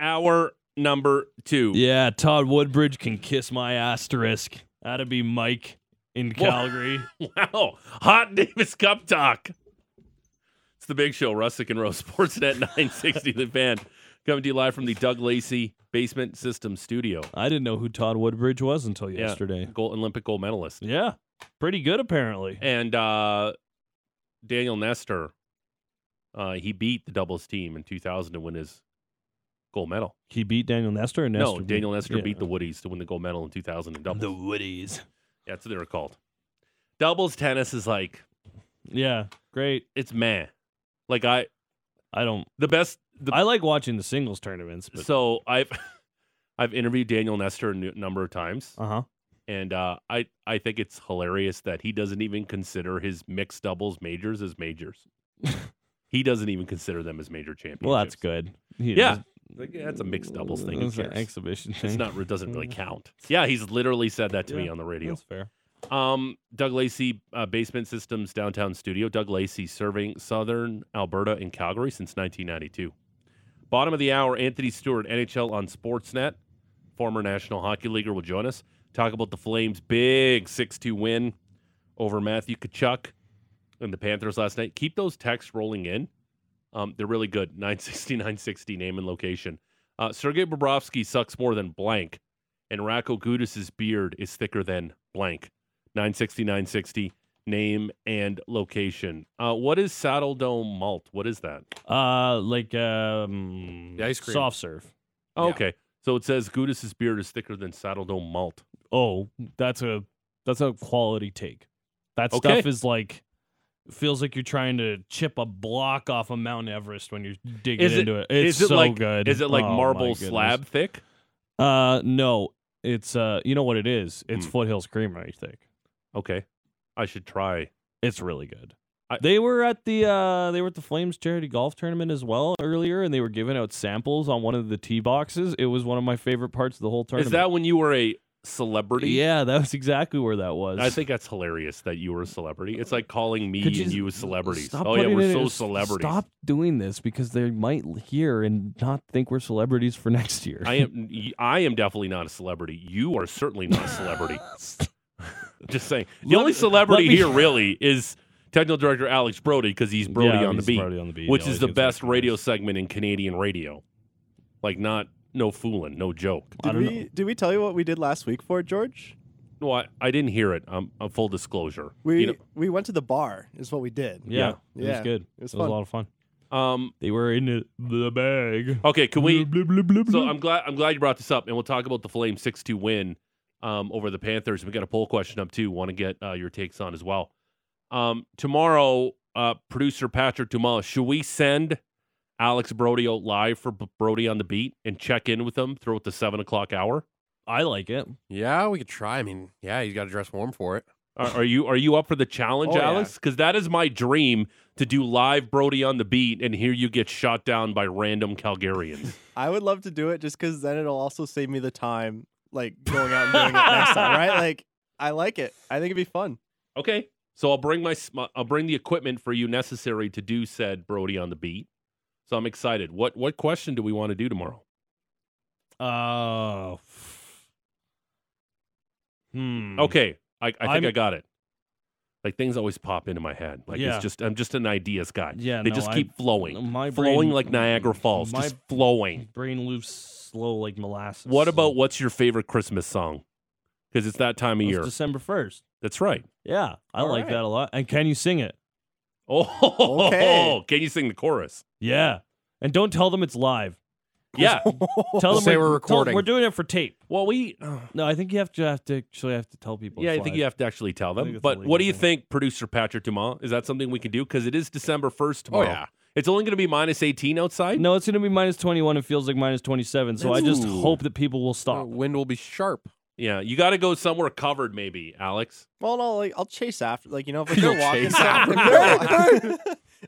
hour number two. Yeah, Todd Woodbridge can kiss my asterisk. That'd be Mike in Calgary. Wow. Hot Davis Cup talk. It's the big show, Russick and Rose, Sportsnet 960, the fan. Coming to you live from the Doug Lacey Basement Systems studio. I didn't know who Todd Woodbridge was until Yeah. yesterday. Gold Olympic gold medalist. Yeah, pretty good apparently. And uh, Daniel Nestor, uh, he beat the doubles team in 2000 to win his gold medal. He beat Daniel Nestor. And Nestor no, beat- Daniel Nestor yeah. beat the Woodies to win the gold medal in 2000 in doubles. the Woodies. Yeah, that's what they were called. Doubles tennis is like, Yeah, great. it's meh. Like, I, I don't. the best, the I like watching the singles tournaments. But, So I've I've interviewed Daniel Nestor a number of times, uh huh. and uh, I I think it's hilarious that he doesn't even consider his mixed doubles majors as majors. he doesn't even consider them as major championships. Well, that's good. He Yeah, Like, yeah, it's a mixed doubles thing. That's an exhibition thing. It's not. It doesn't really count. Yeah, he's literally said that to me on the radio. That's fair. Um, Doug Lacey, uh, Basement Systems downtown studio. Doug Lacey serving Southern Alberta and Calgary since 1992. Bottom of the hour, Anthony Stewart, NHL on Sportsnet, former National Hockey Leaguer, will join us. Talk about the Flames' big 6 2 win over Matthew Tkachuk and the Panthers last night. Keep those texts rolling in. Um, they're really good. 960, 960, name and location. Uh, Sergei Bobrovsky sucks more than blank, and Radko Gudas' beard is thicker than blank. 960, 960, name and location. Uh, what is Saddle Dome Malt? What is that? Uh, like um, The ice cream. soft serve. Oh, Yeah. okay. So it says Gudas' beard is thicker than Saddle Dome Malt. Oh, that's a that's a quality take. That Okay. stuff is like feels like you're trying to chip a block off of Mount Everest when you're digging Is it- into it. It's is it so like good. Is it like Oh, marble slab thick? Uh, no. It's uh, you know what it is? It's Hmm. Foothills Creamery I think. Okay. I should try. It's really good. I- they were at the uh, they were at the Flames charity golf tournament as well earlier, and they were giving out samples on one of the tee boxes. It was one of my favorite parts of the whole tournament. Is that when you were a celebrity? Yeah, that was exactly where that was. I think that's hilarious that you were a celebrity. It's like calling me Could and you you as celebrities. Stop oh yeah, we're so celebrities. Stop doing this because they might hear and not think we're celebrities for next year. I am I am definitely not a celebrity. You are certainly not a celebrity. Just saying. The Let only celebrity me- here really is technical director Alex Brody because he's Brody Yeah, on the beat, Brody on the beat. which is the best radio segment in Canadian radio. Like not no fooling, no joke. I Did don't we did we tell you what we did last week for it, George? No, I, I didn't hear it. Um, uh, full disclosure. We You know- we went to the bar. Is what we did. Yeah, it was good. it was It was fun. a lot of fun. um, They were in the, the bag. okay, can we? Blub, blub, blub, So. I'm glad I'm glad you brought this up, and we'll talk about the Flames six two win um, over the Panthers. We got a poll question up too. Want to get uh, your takes on as well. Um, tomorrow, uh, producer Patrick Dumas, should we send Alex Brody out live for B- Brody on the beat and check in with him throughout the seven o'clock hour? I like it. Yeah, we could try. I mean, yeah, he's got to dress warm for it. Are, are you are you up for the challenge, Oh. Alex? Because that is my dream to do live Brody on the beat and hear you get shot down by random Calgarians. I would love to do it just because then it'll also save me the time, like going out and doing it next time, right? Like I like it. I think it'd be fun. Okay. So I'll bring my sm- I'll bring the equipment for you necessary to do said Brody on the beat. So I'm excited. What what question do we want to do tomorrow? Oh. hmm. Okay, I, I think I'm- I got it. Like things always pop into my head. Like Yeah. it's just I'm just an ideas guy. Yeah, they no, just I- keep flowing, My flowing brain, like Niagara Falls, My just flowing. brain moves slow like molasses. What about what's your favorite Christmas song? Because it's that time of It's year. December first. That's right. Yeah, I All like right. that a lot. And can you sing it? Oh, Okay. can you sing the chorus? Yeah. And don't tell them it's live. Yeah. Tell them Say we're tell- recording. we're doing it for tape. Well, we. No, I think you have to have to actually have to tell people. Yeah, I it's think live. you have to actually tell I them. it's But what do you thing. think, producer Patrick Dumas? Is that something we can do? Because it is December 1st Oh tomorrow. yeah. It's only going to be minus 18 outside? No, it's going to be minus 21 and feels like minus 27. So I just Ooh. hope that people will The stop. wind will be sharp. Yeah, you got to go somewhere covered, maybe, Alex. Well, no, like I'll chase after. Like you know, if You'll they're walking, chase after if they're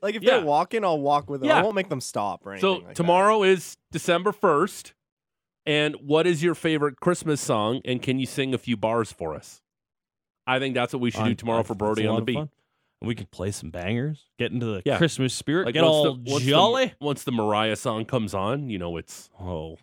like if Yeah. they're walking, I'll walk with them. Yeah. I won't make them stop or anything. So like tomorrow is December 1st. And what is your favorite Christmas song? And can you sing a few bars for us? I think that's what we should I- do tomorrow I for Brody on the beat. fun. and we can play some bangers, get into the Yeah. Christmas spirit, Like get once all the, once the- jolly. once the Mariah song comes on, you know it's oh,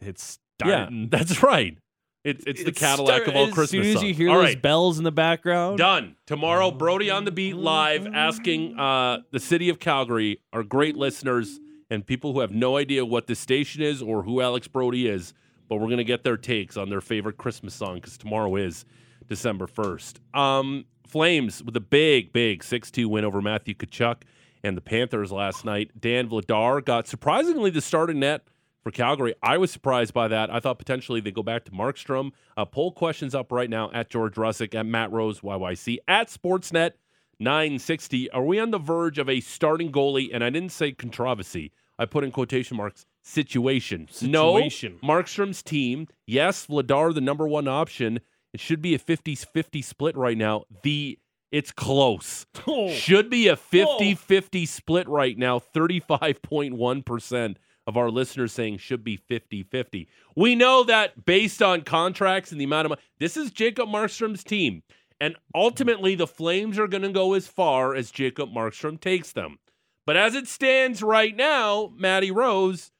it's yeah, starting. that's right. It's it's the Cadillac start- of all as Christmas soon as you songs. hear all those right, bells in the background. done. Tomorrow, Brody on the beat live, asking uh, the city of Calgary, our great listeners and people who have no idea what this station is or who Alex Brody is, but we're gonna get their takes on their favorite Christmas song because tomorrow is December first. Um, Flames with a big, big six-two win over Matthew Tkachuk and the Panthers last night. Dan Vladar got surprisingly the starting net for Calgary. I was surprised by that. I thought potentially they go back to Markstrom. Uh, poll questions up right now at George Russick, at Matt Rose YYC, at Sportsnet 960. Are we on the verge of a starting goalie? And I didn't say controversy. I put in quotation marks situation. Situation. No, Markstrom's team. Yes, Vladar the number one option. It should be a 50-50 split right now. The it's close. Oh, Should be a 50 50 split right now. 35.1% of our listeners saying should be 50 50. We know that based on contracts and the amount of money, this is Jacob Markstrom's team. And ultimately, the Flames are going to go as far as Jacob Markstrom takes them. But as it stands right now, Matty Rose,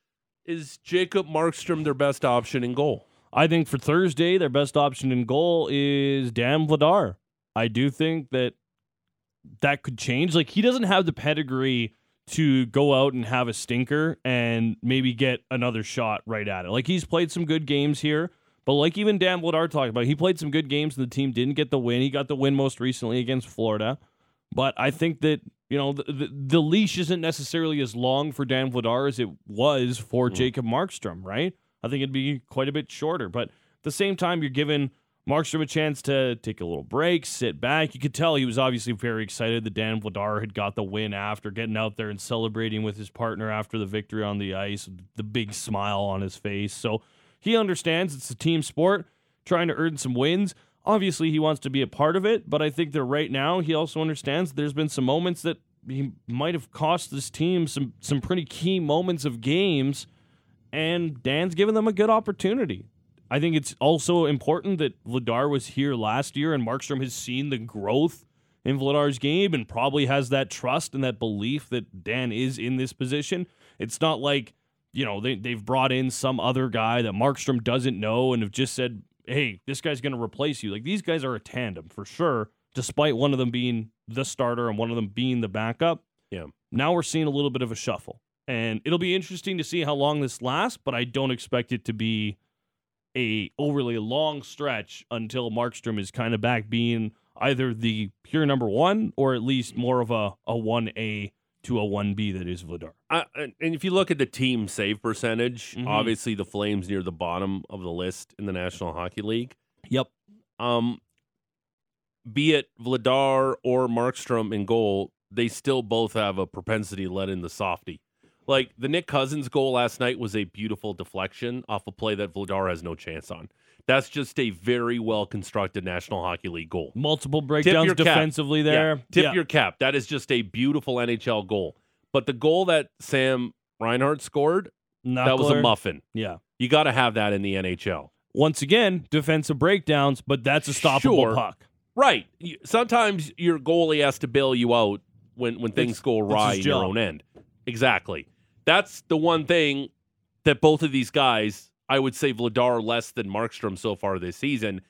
is Jacob Markstrom their best option in goal? I think for Thursday, their best option in goal is Dan Vladar. I do think that that could change. Like he doesn't have the pedigree to go out and have a stinker and maybe get another shot right at it. Like he's played some good games here, but like even Dan Vladar talked about, he played some good games and the team didn't get the win. He got the win most recently against Florida. But I think that you know the, the, the leash isn't necessarily as long for Dan Vladar as it was for Mm. Jacob Markstrom, right? I think it'd be quite a bit shorter. But at the same time, you're giving Markstrom a chance to take a little break, sit back. You could tell he was obviously very excited that Dan Vladar had got the win after getting out there and celebrating with his partner after the victory on the ice, the big smile on his face. So he understands it's a team sport, trying to earn some wins. Obviously, he wants to be a part of it, but I think that right now he also understands there's been some moments that he might have cost this team some some pretty key moments of games, and Dan's given them a good opportunity. I think it's also important that Vladar was here last year, and Markstrom has seen the growth in Vladar's game and probably has that trust and that belief that Dan is in this position. It's not like you know they they've brought in some other guy that Markstrom doesn't know and have just said, "Hey, this guy's going to replace you." Like these guys are a tandem for sure, despite one of them being the starter and one of them being the backup. Yeah. Now we're seeing a little bit of a shuffle, and it'll be interesting to see how long this lasts. But I don't expect it to be a overly long stretch until Markstrom is kind of back being either the pure number one or at least more of a a one A to a one B that is Vladar. Uh, and if you look at the team save percentage, Mhm. obviously the Flames near the bottom of the list in the National Hockey League. Yep. Um, be it Vladar or Markstrom in goal, they still both have a propensity to let in the softy. Like the Nick Cousins goal last night was a beautiful deflection off a play that Vladar has no chance on. That's just a very well constructed National Hockey League goal. Multiple breakdowns your cap. defensively there. Yeah, tip Yeah. your cap. That is just a beautiful NHL goal. But the goal that Sam Reinhart scored, that was a muffin. Yeah. You got to have that in the NHL. Once again, defensive breakdowns, but that's a stoppable Sure. puck. Right. Sometimes your goalie has to bail you out when, when things It's- go awry in your own end. Exactly. That's the one thing that both of these guys, I would say Vladar less than Markstrom so far this season,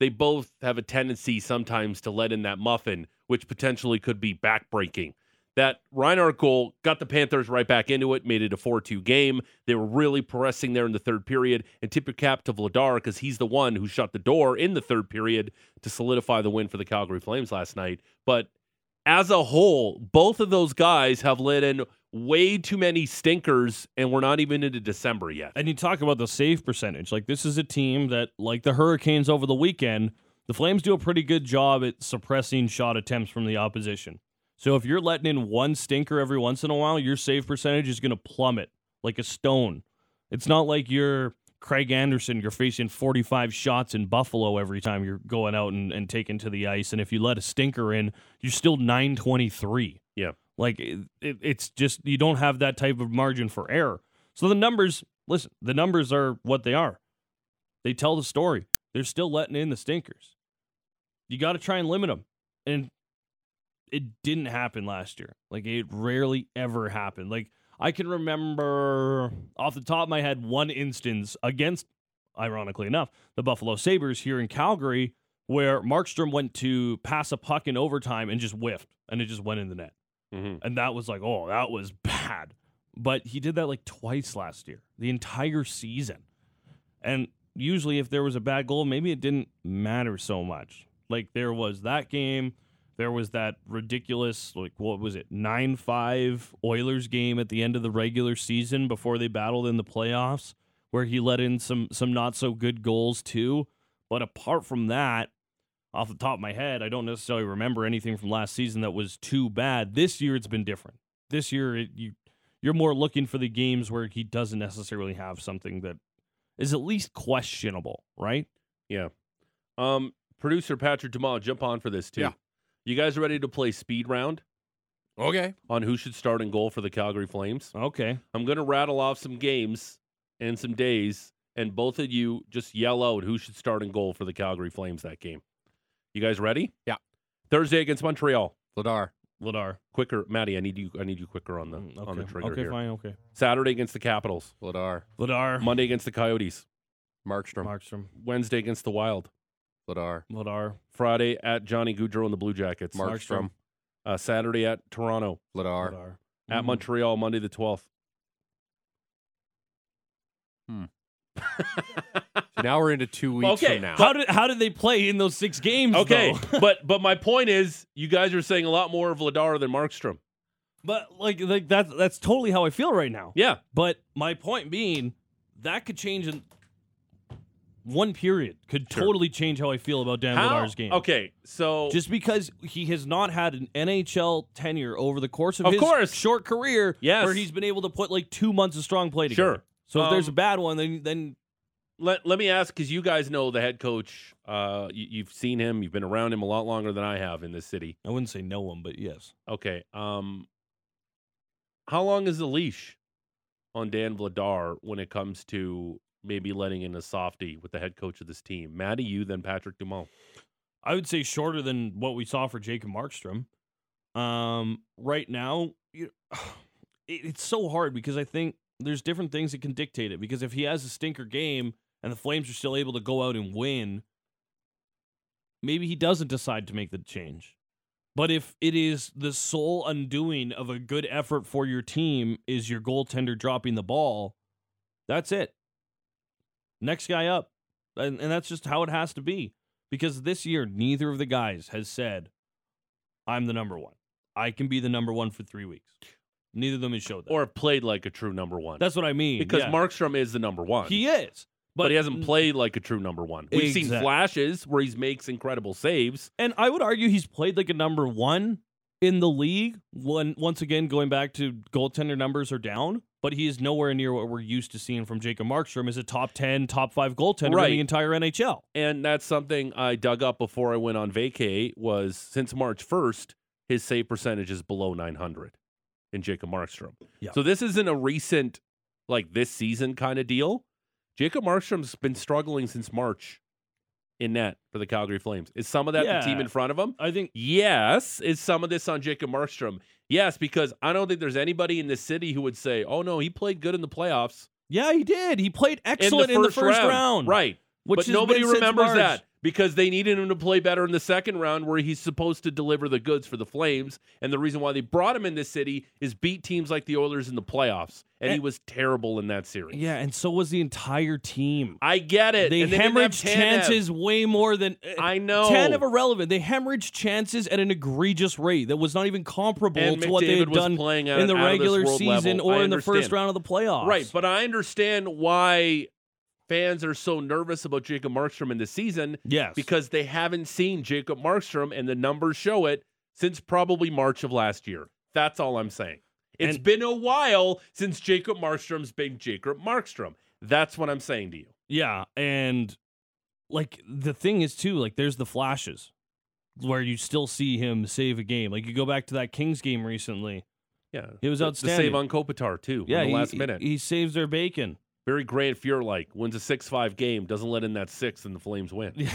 they both have a tendency sometimes to let in that muffin, which potentially could be backbreaking. That Reinhart goal got the Panthers right back into it, made it a 4 2 game. They were really pressing there in the third period. And tip your cap to Vladar because he's the one who shut the door in the third period to solidify the win for the Calgary Flames last night. But as a whole, both of those guys have let in way too many stinkers, and we're not even into December yet. And you talk about the save percentage. Like this is a team that, like the Hurricanes over the weekend, the Flames do a pretty good job at suppressing shot attempts from the opposition. So if you're letting in one stinker every once in a while, your save percentage is going to plummet like a stone. It's not like you're Craig Anderson, you're facing 45 shots in Buffalo every time you're going out and, and taking to the ice. And if you let a stinker in, you're still 923. Yeah. Like it, it, it's just, you don't have that type of margin for error. So the numbers, listen, the numbers are what they are. They tell the story. They're still letting in the stinkers. You got to try and limit them. And it didn't happen last year. Like it rarely ever happened. Like I can remember off the top of my head one instance against, ironically enough, the Buffalo Sabres here in Calgary, where Markstrom went to pass a puck in overtime and just whiffed, and it just went in the net. Mhm. And that was like, oh, that was bad. But he did that like twice last year, the entire season. And usually, if there was a bad goal, maybe it didn't matter so much. Like there was that game, there was that ridiculous, like what was it, nine five Oilers game at the end of the regular season before they battled in the playoffs, where he let in some some not so good goals too. But apart from that, off the top of my head, I don't necessarily remember anything from last season that was too bad. This year, it's been different. This year, it, you you're more looking for the games where he doesn't necessarily have something that is at least questionable, right? Yeah. Um, producer Patrick Dumas, jump on for this too. Yeah. You guys ready to play speed round Okay. on who should start in goal for the Calgary Flames? Okay. I'm going to rattle off some games and some days, and both of you just yell out who should start in goal for the Calgary Flames that game. You guys ready? Yeah. Thursday against Montreal. Vladar. Vladar. Quicker, Maddie. I need you. I need you quicker on the Mm, on the okay. trigger Okay, here. fine. Okay. Saturday against the Capitals. Vladar. Vladar. Monday against the Coyotes. Markstrom. Markstrom. Wednesday against the Wild. Vladar. Vladar. Friday at Johnny Gaudreau and the Blue Jackets. Markstrom. Uh, Saturday at Toronto. Ladar. Vladar. At Mhm. Montreal, Monday the 12th. Now we're into two weeks Okay. from now. How did how did they play in those six games? Okay, but but my point is, you guys are saying a lot more of Vladar than Markstrom. but like like that's that's totally how I feel right now. Yeah, But my point being, that could change in one period. Could Sure. totally change how I feel about Dan How- Vladar's game. Okay, so Just because he has not had an NHL tenure over the course of, Of his course. short career, Yes. where he's been able to put like two months of strong play together. Sure. So if there's a Um, bad one, then then let let me ask because you guys know the head coach. Uh, you, you've seen him. You've been around him a lot longer than I have in this city. I wouldn't say no one, but yes. Okay. Um, how long is the leash on Dan Vladar when it comes to maybe letting in a softie with the head coach of this team? Maddie, you then Patrick Dumont. I would say shorter than what we saw for Jacob Markstrom. Um, right now, you, it, it's so hard because I think there's different things that can dictate it. Because if he has a stinker game and the Flames are still able to go out and win, maybe he doesn't decide to make the change. But if it is the sole undoing of a good effort for your team is your goaltender dropping the ball, that's it. Next guy up. And, and that's just how it has to be. Because this year, neither of the guys has said, I'm the number one. I can be the number one for three weeks. Neither of them has showed that. Or played like a true number one. that's what I mean. because yeah. Markstrom is the number one. he is. but, he hasn't played like a true number one. We've seen Exact- flashes where he makes incredible saves. And I would argue he's played like a number one in the league. When once again going back to goaltender numbers are down, but he is nowhere near what we're used to seeing from Jacob Markstrom as a top ten, top five goaltender Right. in the entire NHL. And that's something I dug up before I went on vacay was since March 1st, his save percentage is below 900 in Jacob Markstrom. Yeah. So this isn't a recent, like this season kind of deal. Jacob Markstrom's been struggling since March in net for the Calgary Flames. Is some of that the team in front of him? I think Yes. Is some of this on Jacob Markstrom? Yes, because I don't think there's anybody in the city who would say, oh, no, he played good in the playoffs. yeah, he did. He played in excellent in the first, round. Right. Which but nobody remembers that because they needed him to play better in the second round where he's supposed to deliver the goods for the Flames. And the reason why they brought him in this city is beat teams like the Oilers in the playoffs. And, he was terrible in that series. Yeah, and so was the entire team. I get it. They and didn't hemorrhaged chances way more than uh, I know. Ten of irrelevant. They hemorrhaged chances at an egregious rate that was not even comparable and to what they McDavid had done playing at, in the out of this regular season level. or I in the first round of the playoffs. Right, but I understand why fans are so nervous about Jacob Markstrom in the season yes, because they haven't seen Jacob Markstrom and the numbers show it since probably March of last year. That's all I'm saying. It's And- been a while since Jacob Markstrom's been Jacob Markstrom. That's what I'm saying to you. yeah, and like the thing is too, like there's the flashes where you still see him save a game. Like you go back to that Kings game recently. Yeah. It was outstanding. The save on Kopitar, too, Yeah, in the he, last he- minute. he saves their bacon. Very Grant Fuhr like. Wins a 6 5 game, doesn't let in that six, and the Flames win.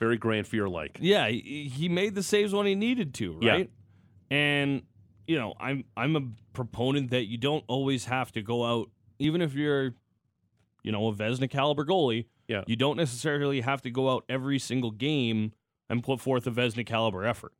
Very Grant Fuhr like. Yeah, he, he made the saves when he needed to, Yeah. right? And you know, I'm I'm a proponent that you don't always have to go out, even if you're, you know, a Vezina caliber goalie. Yeah. You don't necessarily have to go out every single game and put forth a Vezina caliber effort.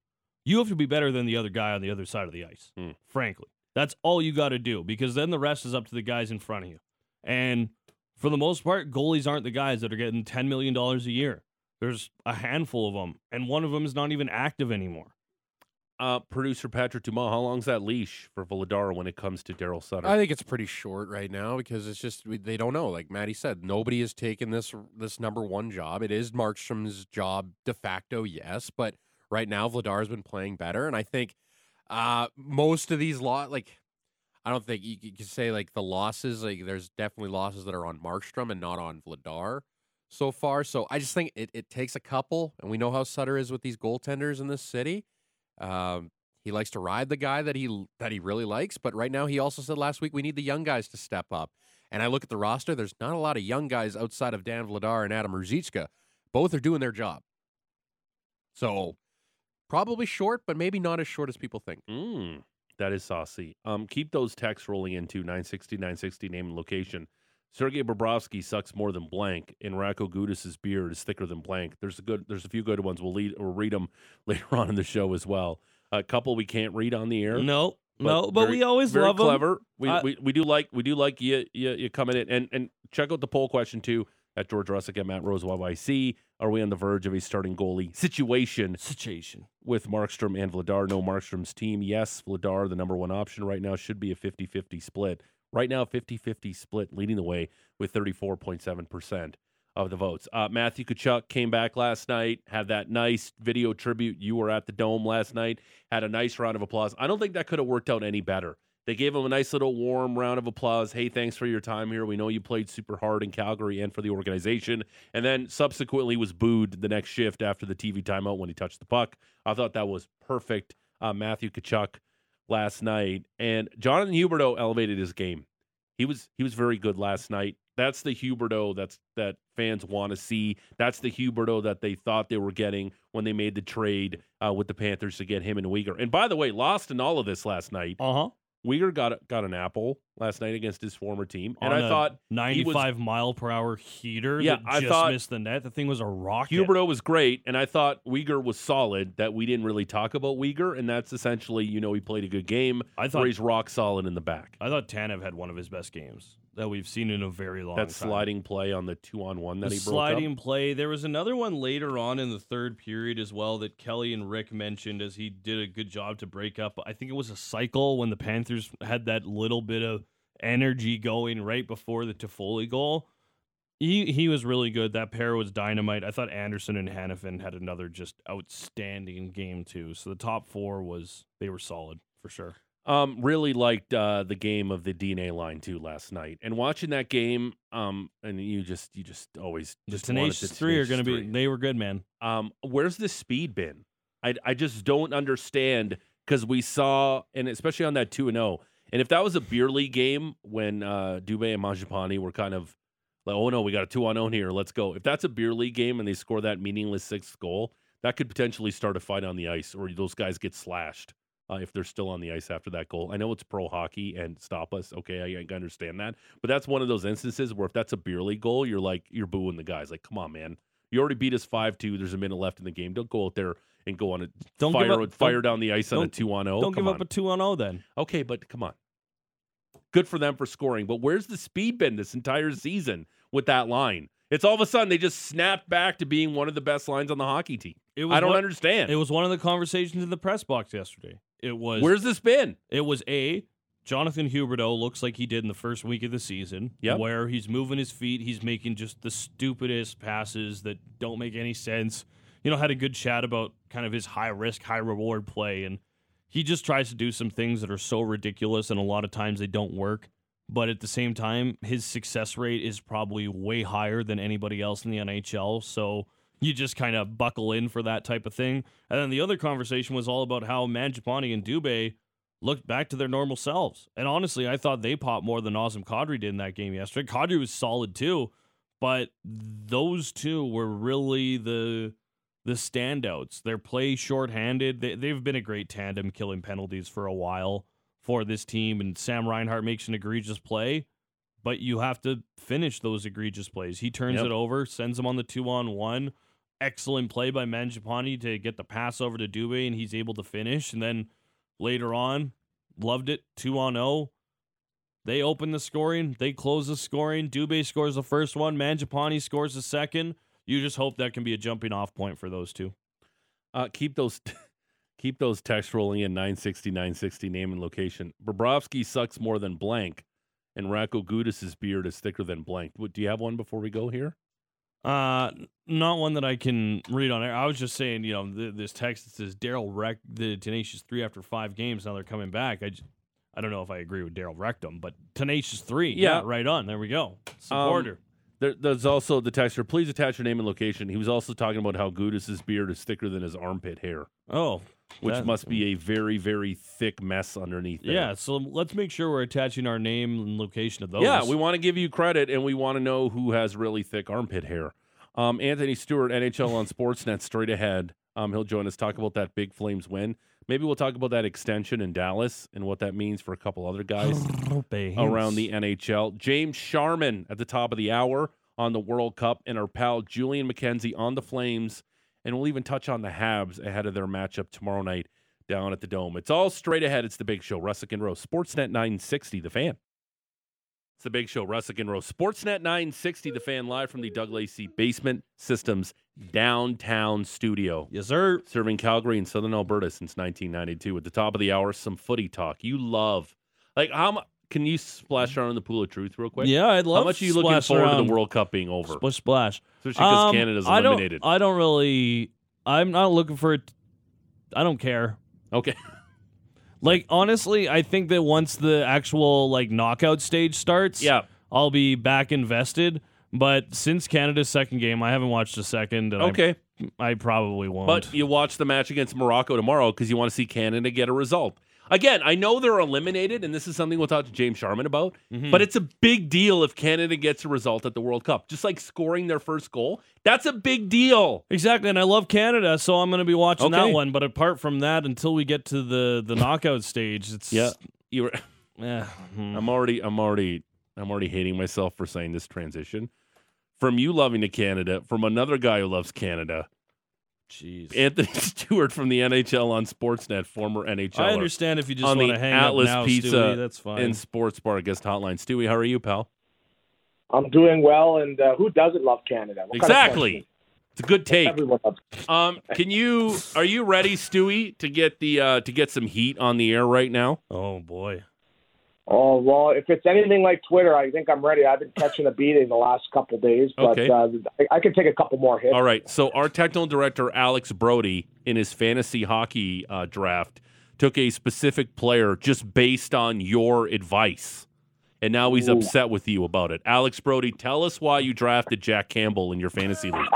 You have to be better than the other guy on the other side of the ice. Hmm. Frankly, that's all you got to do because then the rest is up to the guys in front of you. And for the most part, goalies aren't the guys that are getting ten million dollars a year. There's a handful of them, and one of them is not even active anymore. Uh, producer Patrick Dumas, how long's that leash for Vladar when it comes to Daryl Sutter? I think it's pretty short right now because it's just we- they don't know. Like Maddie said, nobody has taken this this number one job. It is Markstrom's job de facto, yes, but right now Vladar's been playing better, and I think uh, most of these lot like I don't think you, can say like the losses. Like there's definitely losses that are on Markstrom and not on Vladar so far. So I just think it, it takes a couple, and we know how Sutter is with these goaltenders in this city. Um, he likes to ride the guy that he that he really likes, but right now he also said last week we need the young guys to step up. And I look at the roster, there's not a lot of young guys outside of Dan Vladar and Adam Ruzicka. Both are doing their job. So probably short, but maybe not as short as people think. Mm, that is saucy. Um, keep those texts rolling into 960 960 name and location. Sergei Bobrovsky sucks more than blank, and Radko Gudas's beard is thicker than blank. There's a good, there's a few good ones. We'll lead, we'll read them later on in the show as well. A couple we can't read on the air. No, no, but very- we always very love clever. We, I- we we do like we do like you you, you coming in and and check out the poll question too at George Russick at Matt Rose YYC. Are we on the verge of a starting goalie situation Situation. with Markstrom and Vladar? No, Markstrom's team. Yes, Vladar, the number one option right now, should be a 50 50 split. Right now, 50 50 split, leading the way with 34.7% of the votes. Uh, Matthew Tkachuk came back last night, had that nice video tribute. You were at the Dome last night, had a nice round of applause. I don't think that could have worked out any better. They gave him a nice little warm round of applause. Hey, thanks for your time here. We know you played super hard in Calgary and for the organization. And then subsequently was booed the next shift after the TV timeout when he touched the puck. I thought that was perfect. Uh, Matthew Tkachuk last night, and Jonathan Huberdeau elevated his game. He was he was very good last night. That's the Huberdeau that's that fans want to see. That's the Huberdeau that they thought they were getting when they made the trade uh, with the Panthers to get him and Weegar. And by the way, lost in all of this last night. Uh huh. Weegar got got an apple last night against his former team, and I thought 95 mile per hour heater Yeah, that I just thought- missed the net. The thing was a rocket. Huberdeau was great, and I thought Weegar was solid. That we didn't really talk about Weegar, and that's essentially, you know, he played a good game I thought he's rock solid in the back. I thought Tanev had one of his best games that we've seen in a very long time. That time. sliding play on the two on one that the he broke sliding up. play. There was another one later on in the third period as well that Kelly and Rick mentioned as he did a good job to break up. I think it was a cycle when the Panthers had that little bit of energy going right before the Toffoli goal. He he was really good. That pair was dynamite. I thought Andersson and Hanifin had another just outstanding game too. So the top four was they were solid for sure. Um, really liked uh, the game of the DNA line too last night, and watching that game. Um, and you just you just always The just wanted Tenacious the Three are going to be. They were good, man. Um, where's the speed been? I I just don't understand because we saw, and especially on that two and zero. And if that was a beer league game when uh, Dubé and Mangiapane were kind of like, oh no, we got a two on zero here, let's go. If that's a beer league game and they score that meaningless sixth goal, that could potentially start a fight on the ice, or those guys get slashed uh, if they're still on the ice after that goal. I know it's pro hockey and stop us. Okay, I, I understand that, but that's one of those instances where if that's a beer league goal, you're like you're booing the guys. Like, come on, man. You already beat us five two. There's a minute left in the game. Don't go out there and go on a Don't fire up- fire down the ice on a two on zero. Don't come give on. up a two on zero then. okay, but come on. Good for them for scoring, but where's the speed been this entire season with that line? It's all of a sudden they just snapped back to being one of the best lines on the hockey team. It was I don't one- understand. It was one of the conversations in the press box yesterday. It was Where's this been? it was a Jonathan Huberdeau looks like he did in the first week of the season, Yep. where he's moving his feet, he's making just the stupidest passes that don't make any sense. You know, had a good chat about kind of his high risk, high reward play, and he just tries to do some things that are so ridiculous, and a lot of times they don't work. But at the same time, his success rate is probably way higher than anybody else in the NHL. So you just kind of buckle in for that type of thing. And then the other conversation was all about how Mangiapane and Dubé looked back to their normal selves. And honestly, I thought they popped more than Nazem Kadri did in that game yesterday. Kadri was solid too, but those two were really the the standouts. Their play shorthanded. They, they've been a great tandem killing penalties for a while for this team. And Sam Reinhart makes an egregious play, but you have to finish those egregious plays. He turns Yep. it over, sends them on the two on one. Excellent play by Mangiapane to get the pass over to Dubé, and he's able to finish. And then later on, loved it, two on zero. They open the scoring. They close the scoring. Dubé scores the first one. Mangiapane scores the second. You just hope that can be a jumping off point for those two. Uh, keep those keep those texts rolling in 960 960 name and location. Bobrovsky sucks more than blank, and Radko Gudas' beard is thicker than blank. What, do you have one before we go here? Uh, not one that I can read on air. I was just saying, you know, th- this text that says Daryl wrecked the Tenacious three after five games. Now they're coming back. I, j- I don't know if I agree with Daryl wrecked them, but Tenacious three. Yeah. Um, right on. There we go. Supporter. There, there's also the texter. Please attach your name and location. He was also talking about how Gudas' beard is thicker than his armpit hair, oh, which that- must be a very, very thick mess underneath. There. Yeah. So let's make sure we're attaching our name and location to those. Yeah, we want to give you credit, and we want to know who has really thick armpit hair. Um, Anthony Stewart, NHL on Sportsnet, straight ahead. Um, he'll join us talk about that big Flames win. Maybe we'll talk about that extension in Dallas and what that means for a couple other guys around the NHL. James Sharman at the top of the hour on the World Cup, and our pal Julian McKenzie on the Flames. And we'll even touch on the Habs ahead of their matchup tomorrow night down at the Dome. It's all straight ahead. It's the big show. Russick and Rose, Sportsnet 960, the fan. It's the big show. Russick and Rose, Sportsnet 960, the fan, live from the Doug Lacey Basement Systems downtown studio Yes, sir. serving Calgary and Southern Alberta since 1992. At the top of the hour, some footy talk. You love, like, how can you splash around in the pool of truth real quick? Yeah, I'd love. How much are you looking forward to the World Cup being over? Splash, splash. Especially because Um, Canada's I don't- eliminated. I don't really. I'm not looking for it. I don't care. okay. Like honestly, I think that once the actual like knockout stage starts, Yeah. I'll be back invested. But since Canada's second game, I haven't watched a second. And I- Okay. I, probably won't. But you watch the match against Morocco tomorrow because you want to see Canada get a result. Again, I know they're eliminated, and this is something we'll talk to James Sharman about, Mhm. but it's a big deal if Canada gets a result at the World Cup. Just like scoring their first goal, that's a big deal. exactly, and I love Canada, so I'm going to be watching Okay. that one. But apart from that, until we get to the the knockout stage, it's Yeah. You were, eh, hmm. I'm already, I'm already, I'm already hating myself for saying this transition. From you loving to Canada, from another guy who loves Canada, Jeez. Anthony Stewart from the NHL on Sportsnet, former NHL. I understand if you just want the to hang Atlas up now, Pizza Stewie, that's fine. and Sports Bar guest hotline. Stewie, how are you, pal? I'm doing well, and uh, who doesn't love Canada? What kind of Exactly. It's a good take. Everyone loves. Um, can you are you ready, Stewie, to get the uh to get some heat on the air right now? oh boy. Oh well, if it's anything like Twitter, I think I'm ready. I've been catching a beating the last couple days, but Okay. uh, I, I can take a couple more hits. All right. So our technical director Alex Brody in his fantasy hockey uh, draft took a specific player just based on your advice. And now he's Ooh. upset with you about it. Alex Brody, tell us why you drafted Jack Campbell in your fantasy league.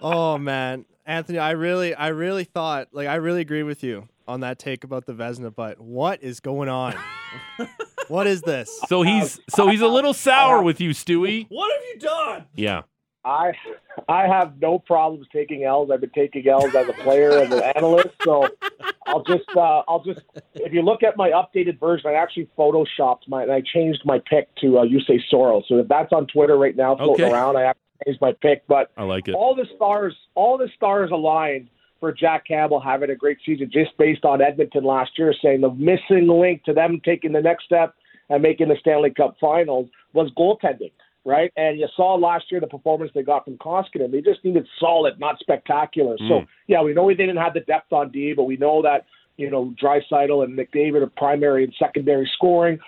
Oh man, Anthony, I really, I really thought, like, I really agree with you on that take about the Vezina. But what is going on? what is this? So he's so he's a little sour with you, Stewie. What have you done? Yeah. I I have no problems taking L's. I've been taking L's as a player as an analyst. So I'll just uh, I'll just if you look at my updated version, I actually photoshopped my and I changed my pick to uh, say Soro. So if that's on Twitter right now floating Okay. around, I actually changed my pick. But I like it. all the stars all the stars aligned for Jack Campbell having a great season just based on Edmonton last year, saying the missing link to them taking the next step and making the Stanley Cup finals was goaltending. Right, and you saw last year the performance they got from Koskinen. They just needed solid, not spectacular. So Mm. yeah, we know they didn't have the depth on D, but we know that you know Draisaitl and McDavid are primary and secondary scoring.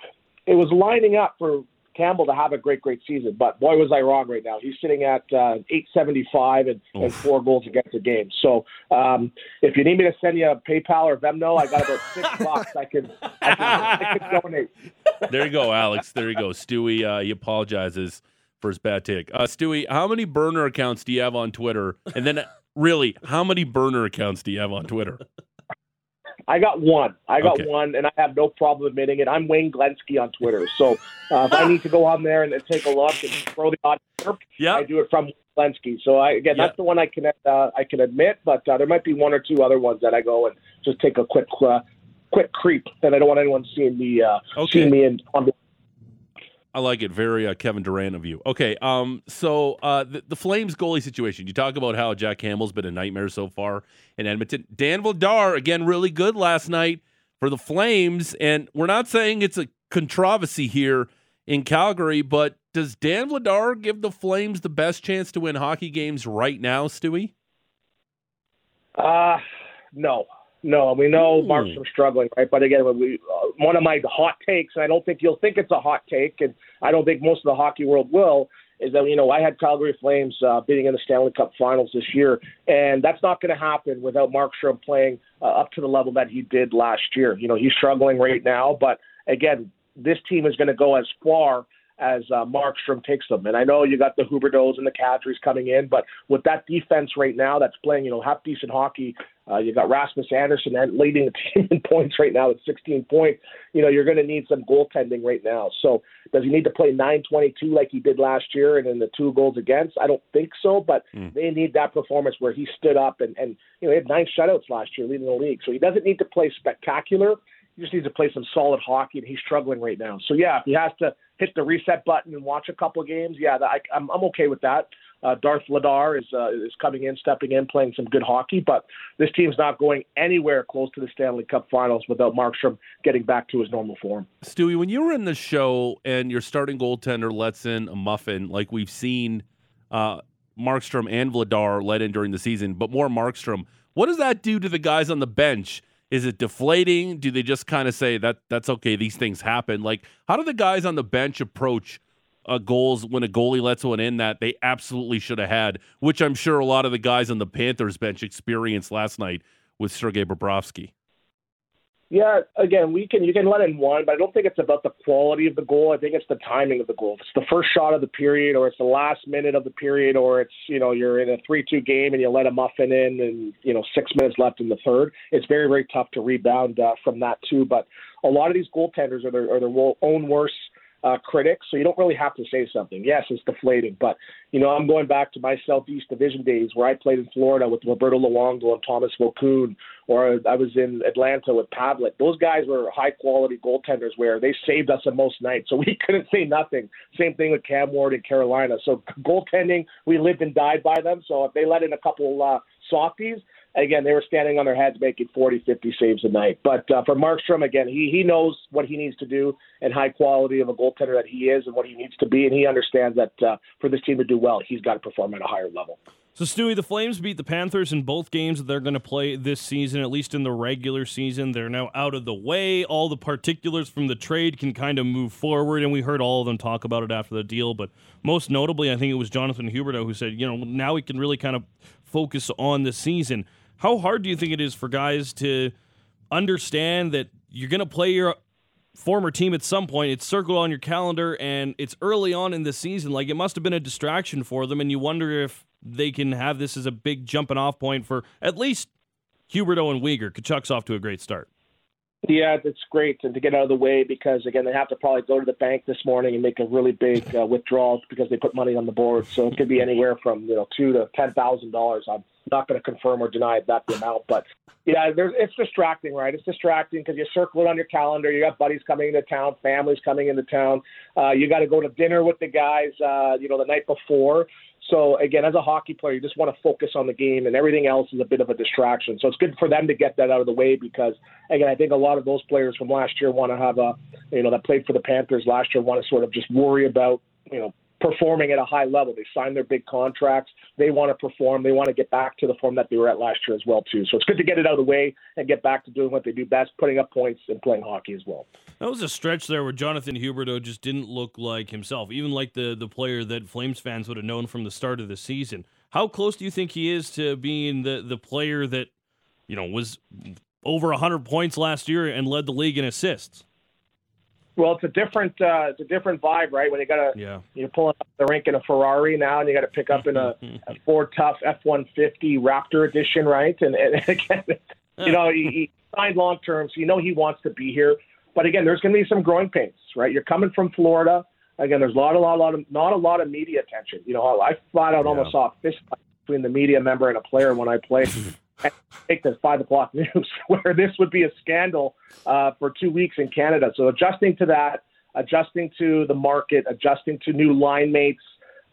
It was lining up for Campbell to have a great, great season. But boy, was I wrong right now. He's sitting at uh, 875 and, and four goals against a game. So um, if you need me to send you a PayPal or Venmo, I got about six bucks I can, I can, I can donate. There you go, Alex. There you go. Stewie, uh, he apologizes for his bad take. Uh, Stewie, how many burner accounts do you have on Twitter? And then, really, how many burner accounts do you have on Twitter? I got one. I got Okay. one, and I have no problem admitting it. I'm Wayne Glensky on Twitter. So uh, if I need to go on there and, and take a look and throw the audience chirp. Yeah. I do it from Lenski. So I, again, Yeah. that's the one I can uh, I can admit, but uh, there might be one or two other ones that I go and just take a quick uh, quick creep that I don't want anyone seeing me uh, Okay. seeing me in on the I like it. Very uh, Kevin Durant of you. Okay. Um. So uh, the, the Flames goalie situation. You talk about how Jack Campbell's been a nightmare so far in Edmonton. Dan Vladar again, really good last night for the Flames, and we're not saying it's a controversy here in Calgary, but does Dan Vladar give the Flames the best chance to win hockey games right now, Stewie? Uh, no, no. We know Ooh. Markstrom's struggling, right? But again, we uh, one of my hot takes, and I don't think you'll think it's a hot take, and I don't think most of the hockey world will, is that you know I had Calgary Flames uh, being in the Stanley Cup Finals this year, and that's not going to happen without Markstrom playing uh, up to the level that he did last year. You know, he's struggling right now, but again, this team is going to go as far as uh, Markstrom takes them. And I know you got the Huberdeaus and the Kadris coming in, but with that defense right now that's playing, you know, half decent hockey, uh, you got Rasmus Andersson and leading the team in points right now at 16 points. You know, you're going to need some goaltending right now. So does he need to play 922 like he did last year and then the two goals against? I don't think so, but Mm. they need that performance where he stood up and, and you know, he had nine shutouts last year leading the league. So he doesn't need to play spectacular. He just needs to play some solid hockey, and he's struggling right now. So yeah, if he has to hit the reset button and watch a couple of games, yeah, I, I'm I'm okay with that. Uh, Darth Vladar is uh, is coming in, stepping in, playing some good hockey, but this team's not going anywhere close to the Stanley Cup Finals without Markstrom getting back to his normal form. Stewie, when you were in the show and your starting goaltender lets in a muffin, like we've seen uh, Markstrom and Vladar let in during the season, but more Markstrom, what does that do to the guys on the bench? Is it deflating? Do they just kind of say that that's okay? These things happen. Like, how do the guys on the bench approach goals when a goalie lets one in that they absolutely should have had? Which I'm sure a lot of the guys on the Panthers bench experienced last night with Sergei Bobrovsky. Yeah, again, we can you can let in one, but I don't think it's about the quality of the goal. I think it's the timing of the goal. If it's the first shot of the period, or it's the last minute of the period, or it's you know you're in a three-two game and you let a muffin in, and you know six minutes left in the third. It's very very tough to rebound uh, from that too. But a lot of these goaltenders are their are their own worst uh, critics, so you don't really have to say something. Yes, it's deflating, but you know I'm going back to my Southeast Division days where I played in Florida with Roberto Luongo and Thomas Vokoun, or I was in Atlanta with Pavelec. Those guys were high quality goaltenders where they saved us on most nights, so we couldn't say nothing. Same thing with Cam Ward in Carolina. So goaltending, we lived and died by them. So if they let in a couple uh, softies, again, they were standing on their heads making 40, 50 saves a night. But uh, for Markstrom, again, he, he knows what he needs to do and high quality of a goaltender that he is and what he needs to be. And he understands that uh, for this team to do well, he's got to perform at a higher level. So, Stewie, the Flames beat the Panthers in both games that they're going to play this season, at least in the regular season. They're now out of the way. All the particulars from the trade can kind of move forward, and we heard all of them talk about it after the deal. But most notably, I think it was Jonathan Huberdeau who said, you know, now we can really kind of focus on the season. How hard do you think it is for guys to understand that you're going to play your former team at some point. It's circled on your calendar and it's early on in the season. Like it must have been a distraction for them, and you wonder if they can have this as a big jumping off point for at least Huberdeau and Weegar. Tkachuk's off to a great start. Yeah, it's great to, to get out of the way because again they have to probably go to the bank this morning and make a really big uh, withdrawal because they put money on the board. So it could be anywhere from you know two to ten thousand dollars. I'm not going to confirm or deny that amount, but yeah, there's, it's distracting, right? It's distracting because you circle it on your calendar. You got buddies coming into town, families coming into town. Uh, you got to go to dinner with the guys, uh, you know, the night before. So again, as a hockey player, you just want to focus on the game, and everything else is a bit of a distraction. So it's good for them to get that out of the way because, again, I think a lot of those players from last year want to have a, you know, that played for the Panthers last year want to sort of just worry about, you know, performing at a high level. They signed their big contracts. They want to perform. They want to get back to the form that they were at last year as well too. So it's good to get it out of the way and get back to doing what they do best, putting up points and playing hockey as well. That was a stretch there where Jonathan Huberdeau just didn't look like himself, even like the the player that Flames fans would have known from the start of the season. How close do you think he is to being the the player that you know was over 100 points last year and led the league in assists? Well, it's a different uh, it's a different vibe, right? When you got to Yeah. you're pulling up the rink in a Ferrari now, and you got to pick up in a, a Ford Tough F-150 Raptor edition, right? And, and again, you know, he, he signed long term, so you know he wants to be here. But again, there's going to be some growing pains, right? You're coming from Florida. again, there's a lot, a lot, a lot of not a lot of media attention. You know, I flat out almost saw a fist fight between the media member and a player when I played. take the five o'clock news, where this would be a scandal uh, for two weeks in Canada. So adjusting to that, adjusting to the market, adjusting to new line mates.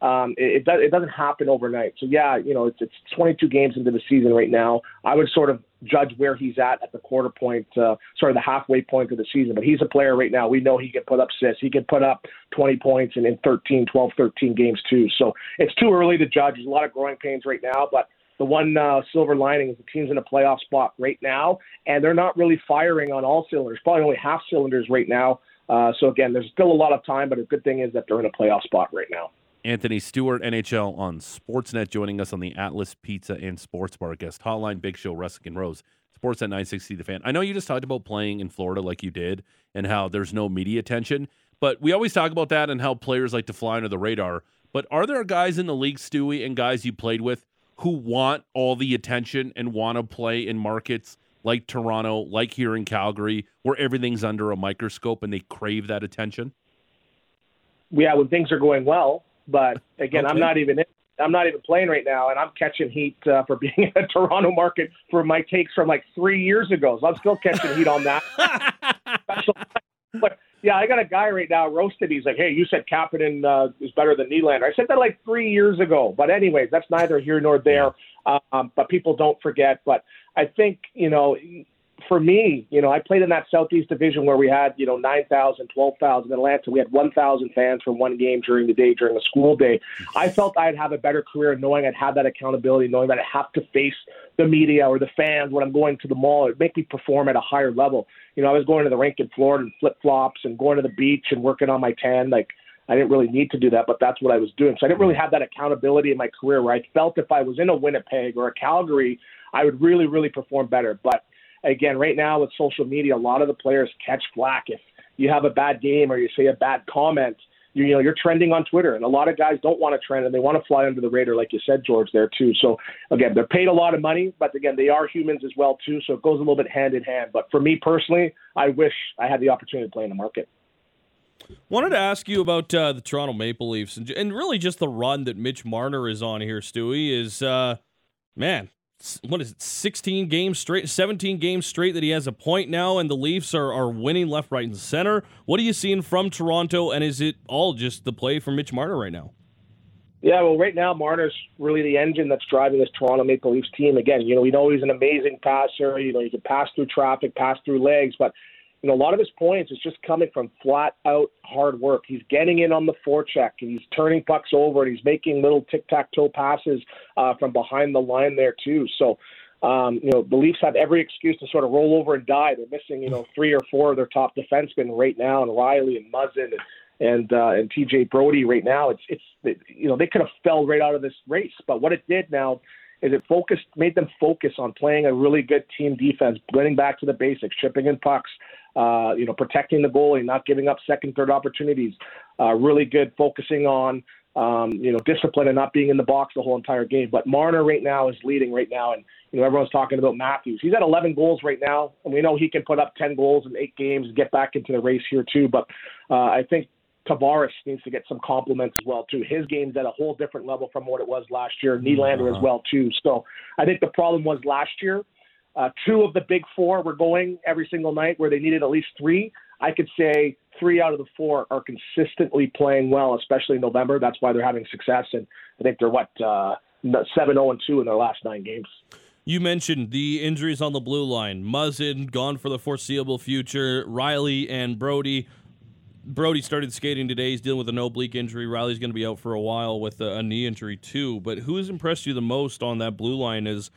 Um, it, it, does, it doesn't happen overnight. So yeah, you know, it's, it's 22 games into the season right now. I would sort of judge where he's at at the quarter point, uh, sort of the halfway point of the season. But he's a player right now. We know he can put up assists. He can put up 20 points in, in 13, 12, 13 games too. So it's too early to judge. There's a lot of growing pains right now, but the one uh, silver lining is the team's in a playoff spot right now, and they're not really firing on all cylinders. Probably only half cylinders right now. Uh, so again, there's still a lot of time, but a good thing is that they're in a playoff spot right now. Anthony Stewart, NHL on Sportsnet, joining us on the Atlas Pizza and Sports Bar guest hotline. Big Show, Russick and Rose. Sportsnet 960 The Fan. I know you just talked about playing in Florida like you did and how there's no media attention, but we always talk about that and how players like to fly under the radar. But are there guys in the league, Stewie, and guys you played with who want all the attention and want to play in markets like Toronto, like here in Calgary, where everything's under a microscope and they crave that attention? Yeah, when things are going well, but again, Okay. I'm not even in, I'm not even playing right now, and I'm catching heat uh, for being in the Toronto market for my takes from like three years ago. So I'm still catching heat on that. But yeah, I got a guy right now roasted. He's like, "Hey, you said Kapanen uh, is better than Nylander." I said that like three years ago. But anyways, that's neither here nor there. Um, but people don't forget. But I think you know, for me, you know, I played in that Southeast Division where we had you know 9,000, 12,000. In Atlanta, we had 1,000 fans for one game during the day during a school day. I felt I'd have a better career knowing I'd have that accountability, knowing that I have to face the media or the fans when I'm going to the mall. It'd make me perform at a higher level. You know, I was going to the rink in Florida in flip flops and going to the beach and working on my tan. Like, I didn't really need to do that, but that's what I was doing. So I didn't really have that accountability in my career where I felt if I was in a Winnipeg or a Calgary, I would really, really perform better. But again, right now with social media, a lot of the players catch flack if you have a bad game or you say a bad comment. You, you know, you're trending on Twitter, and a lot of guys don't want to trend and they want to fly under the radar, like you said, George, there too. So again, they're paid a lot of money, but again, they are humans as well too. So it goes a little bit hand in hand. But for me personally, I wish I had the opportunity to play in the market. Wanted to ask you about uh, the Toronto Maple Leafs and, and really just the run that Mitch Marner is on here, Stewie. Is uh, man, what is it? Sixteen games straight, seventeen games straight that he has a point now, and the Leafs are are winning left, right, and center. What are you seeing from Toronto, and is it all just the play from Mitch Marner right now? Yeah, well, right now Marner's really the engine that's driving this Toronto Maple Leafs team. Again, you know, we know he's an amazing passer. You know, he can pass through traffic, pass through legs, but you know, a lot of his points is just coming from flat out hard work. He's getting in on the forecheck, and he's turning pucks over, and he's making little tic tac toe passes uh, from behind the line there too. So. Um, you know, the Leafs have every excuse to sort of roll over and die. They're missing, you know, three or four of their top defensemen right now, and Rielly and Muzzin and and uh, and TJ Brodie right now. It's it's you know they could have fell right out of this race, but what it did now is it focused made them focus on playing a really good team defense, getting back to the basics, chipping in pucks, uh, you know, protecting the goalie, not giving up second, third opportunities. Uh, really good focusing on um, you know discipline and not being in the box the whole entire game. But Marner right now is leading right now, and you know everyone's talking about Matthews. He's at 11 goals right now, and we know he can put up 10 goals in eight games and get back into the race here too. But uh, I think Tavares needs to get some compliments as well too. His game's at a whole different level from what it was last year. Nylander as well too. So I think the problem was last year. Uh, two of the big four were going every single night where they needed at least three. I could say three out of the four are consistently playing well, especially in November. That's why they're having success. And I think they're what uh, seven zero and two in their last nine games. You mentioned the injuries on the blue line. Muzzin gone for the foreseeable future. Rielly and Brodie. Brodie started skating today. He's dealing with an oblique injury. Rielly's going to be out for a while with a, a knee injury too. But who has impressed you the most on that blue line is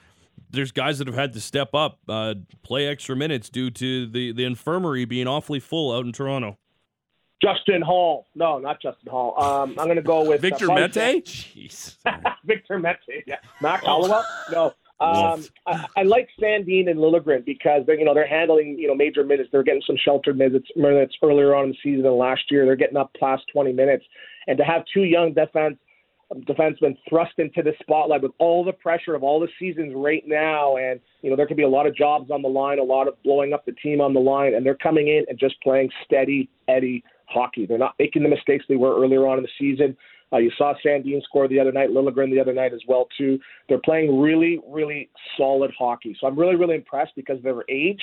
there's guys that have had to step up, uh, play extra minutes due to the, the infirmary being awfully full out in Toronto. Justin Hall. No, not Justin Hall. Um, I'm going to go with Victor uh, Mete? Jeez. Victor Mete. Yeah. Mac Hollowell. No. Um, I, I like Sandin and Liljegren because they're you know they're handling you know major minutes. They're getting some sheltered minutes minutes earlier on in the season than last year. They're getting up past 20 minutes, and to have two young defense defensemen thrust into the spotlight with all the pressure of all the seasons right now, and you know there could be a lot of jobs on the line, a lot of blowing up the team on the line, and they're coming in and just playing steady Eddie hockey. They're not making the mistakes they were earlier on in the season. Uh, you saw Sandin score the other night, Liljegren the other night as well too. They're playing really, really solid hockey. So I'm really, really impressed because of their age.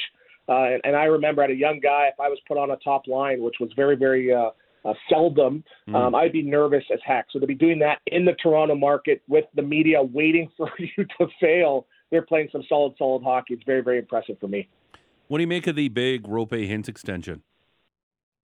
Uh, and, and I remember at a young guy, if I was put on a top line, which was very, very uh, uh, seldom, um, I'd be nervous as heck. So to be doing that in the Toronto market with the media waiting for you to fail, they're playing some solid, solid hockey. It's very, very impressive for me. What do you make of the big Roope Hintz extension?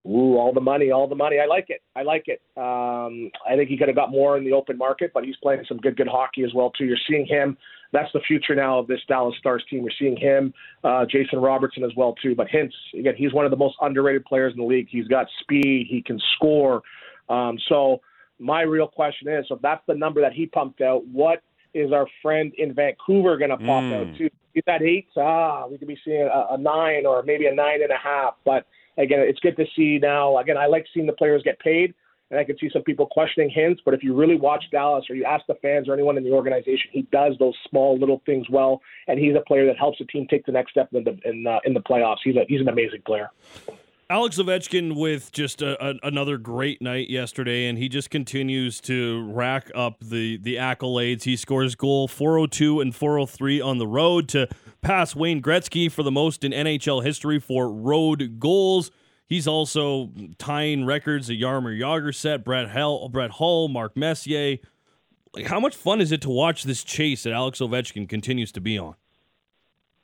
Ooh, all the money, all the money. I like it. I like it. Um, I think he could have got more in the open market, but he's playing some good, good hockey as well too. You're seeing him. That's the future now of this Dallas Stars team. You're seeing him, uh, Jason Robertson as well too. But Hintz, again, he's one of the most underrated players in the league. He's got speed. He can score. Um, so my real question is, so if that's the number that he pumped out, what is our friend in Vancouver going to pop Mm. out to? If that eight, ah, we could be seeing a, a nine or maybe a nine and a half. But again, it's good to see now. Again, I like seeing the players get paid, and I could see some people questioning Hintz. But if you really watch Dallas or you ask the fans or anyone in the organization, he does those small little things well, and he's a player that helps the team take the next step in the in, uh, in the playoffs. He's a he's an amazing player. Alex Ovechkin with just a, a, another great night yesterday, and he just continues to rack up the the accolades. He scores goal 402 and 403 on the road to pass Wayne Gretzky for the most in NHL history for road goals. He's also tying records that Jaromir Jagr set, Brett Hell, Brett Hull, Mark Messier. Like, how much fun is it to watch this chase that Alex Ovechkin continues to be on?